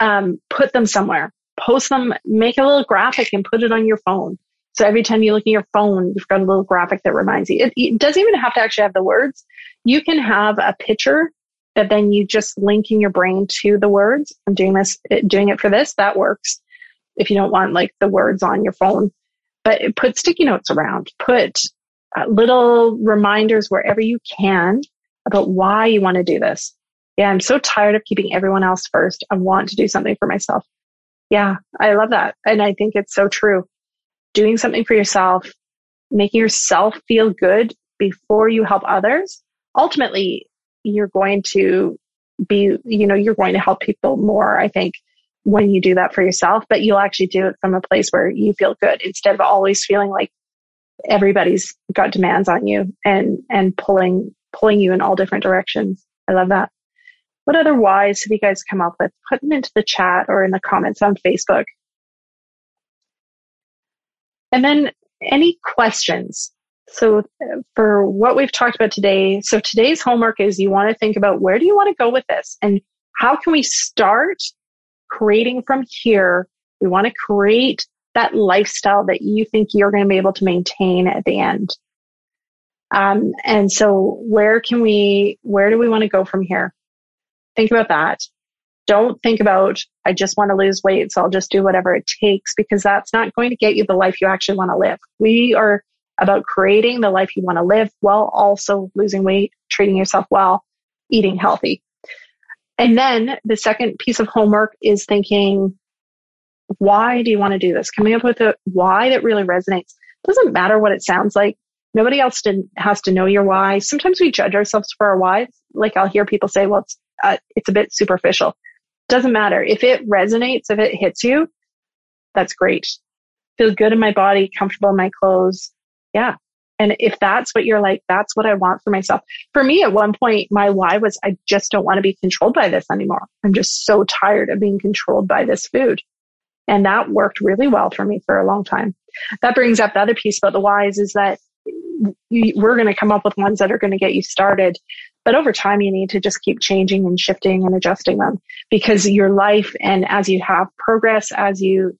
Um, put them somewhere, post them, make a little graphic and put it on your phone. So every time you look at your phone, you've got a little graphic that reminds you. It, it, doesn't even have to actually have the words. You can have a picture that then you just link in your brain to the words. I'm doing this, doing it for this. That works. If you don't want like the words on your phone, but put sticky notes around, put uh, little reminders wherever you can about why you want to do this. Yeah, I'm so tired of keeping everyone else first. I want to do something for myself. Yeah, I love that. And I think it's so true doing something for yourself, making yourself feel good before you help others, ultimately you're going to be, you know, you're going to help people more, I think, when you do that for yourself, but you'll actually do it from a place where you feel good instead of always feeling like everybody's got demands on you and, and pulling, pulling you in all different directions. I love that. What other whys have you guys come up with? Put them into the chat or in the comments on Facebook. And then any questions? So uh, for what we've talked about today, so today's homework is you want to think about where do you want to go with this and how can we start creating from here? We want to create that lifestyle that you think you're going to be able to maintain at the end. Um, and so where can we, where do we want to go from here? Think about that don't think about, I just want to lose weight, so I'll just do whatever it takes because that's not going to get you the life you actually want to live. We are about creating the life you want to live while also losing weight, treating yourself well, eating healthy. And then the second piece of homework is thinking, why do you want to do this? Coming up with a why that really resonates. It doesn't matter what it sounds like. Nobody else has to know your why. Sometimes we judge ourselves for our why. Like I'll hear people say, well, it's, uh, it's a bit superficial. Doesn't matter. If it resonates, if it hits you, that's great. Feel good in my body, comfortable in my clothes. Yeah. And if that's what you're like, that's what I want for myself. For me, at one point, my why was I just don't want to be controlled by this anymore. I'm just so tired of being controlled by this food. And that worked really well for me for a long time. That brings up the other piece about the whys is that we're going to come up with ones that are going to get you started. But over time, you need to just keep changing and shifting and adjusting them because your life and as you have progress, as you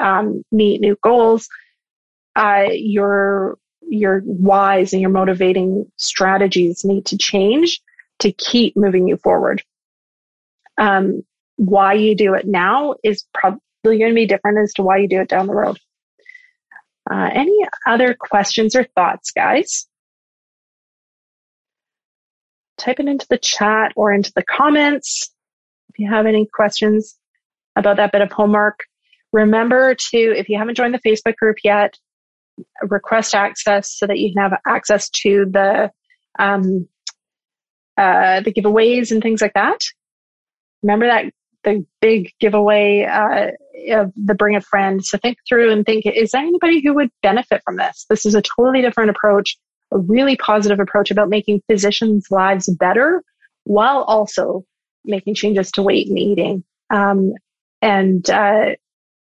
um, meet new goals, uh, your your whys and your motivating strategies need to change to keep moving you forward. Um, why you do it now is pro- going to be different as to why you do it down the road. Uh, any other questions or thoughts, guys? Type it into the chat or into the comments if you have any questions about that bit of homework. Remember to, if you haven't joined the Facebook group yet, request access so that you can have access to the um, uh, the giveaways and things like that. Remember that the big giveaway uh, of the bring a friend. So think through and think: Is there anybody who would benefit from this? This is a totally different approach, a really positive approach about making physicians' lives better, while also making changes to weight and eating. Um, and uh,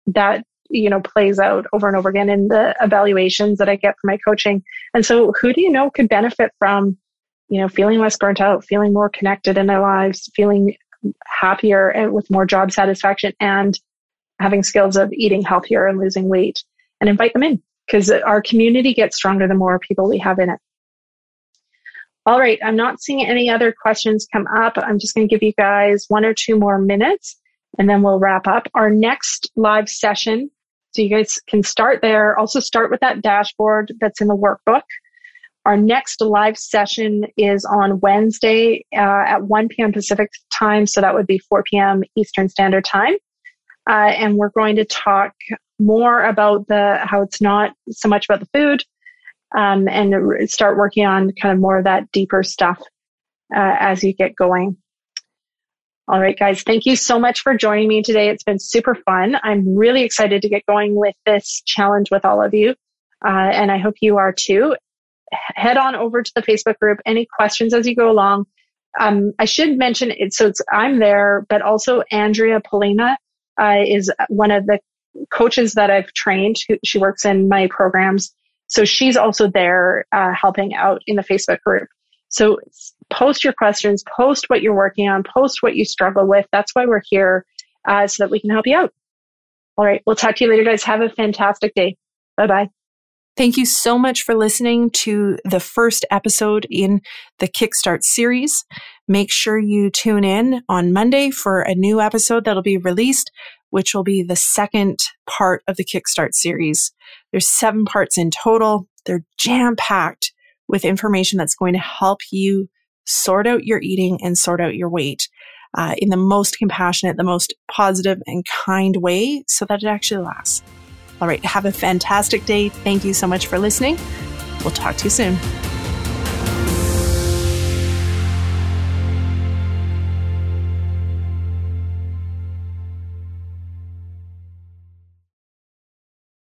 that you know plays out over and over again in the evaluations that I get from my coaching. And so, who do you know could benefit from you know feeling less burnt out, feeling more connected in their lives, feeling happier and with more job satisfaction, and having skills of eating healthier and losing weight, and invite them in because our community gets stronger the more people we have in it. All right, I'm not seeing any other questions come up. I'm just going to give you guys one or two more minutes and then we'll wrap up. Our next live session so you guys can start there. Also start with that dashboard that's in the workbook. Our next live session is on Wednesday uh, at 1 p.m. Pacific time. So that would be 4 p.m. Eastern Standard Time. Uh, and we're going to talk more about the how it's not so much about the food um, and start working on kind of more of that deeper stuff uh, as you get going. All right, guys, thank you so much for joining me today. It's been super fun. I'm really excited to get going with this challenge with all of you. Uh, and I hope you are too. Head on over to the Facebook group. Any questions as you go along? Um, I should mention it. So it's, I'm there, but also Andrea Polina uh, is one of the coaches that I've trained. She works in my programs. So she's also there uh, helping out in the Facebook group. So post your questions, post what you're working on, post what you struggle with. That's why we're here uh, so that we can help you out. All right. We'll talk to you later, guys. Have a fantastic day. Bye bye. Thank you so much for listening to the first episode in the Kickstart series. Make sure you tune in on Monday for a new episode that'll be released, which will be the second part of the Kickstart series. There's seven parts in total. They're jam packed with information that's going to help you sort out your eating and sort out your weight uh, in the most compassionate, the most positive and kind way so that it actually lasts. All right, have a fantastic day. Thank you so much for listening. We'll talk to you soon.